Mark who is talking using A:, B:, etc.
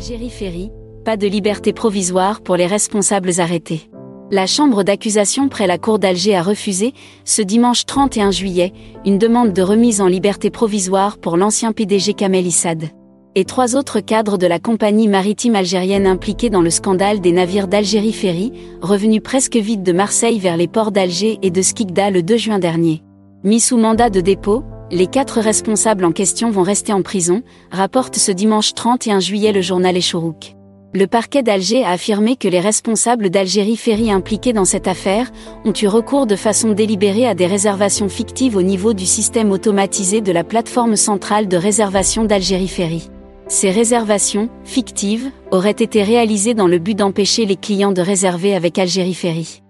A: Algérie Ferry, pas de liberté provisoire pour les responsables arrêtés. La chambre d'accusation près la cour d'Alger a refusé, ce dimanche 31 juillet, une demande de remise en liberté provisoire pour l'ancien PDG Kamel Issad. Et trois autres cadres de la compagnie maritime algérienne impliqués dans le scandale des navires d'Algérie Ferry, revenus presque vides de Marseille vers les ports d'Alger et de Skikda le 2 juin dernier. Mis sous mandat de dépôt, les quatre responsables en question vont rester en prison, rapporte ce dimanche 31 juillet le journal Echourouk. Le parquet d'Alger a affirmé que les responsables d'Algérie Ferry impliqués dans cette affaire ont eu recours de façon délibérée à des réservations fictives au niveau du système automatisé de la plateforme centrale de réservation d'Algérie Ferry. Ces réservations, fictives, auraient été réalisées dans le but d'empêcher les clients de réserver avec Algérie Ferry.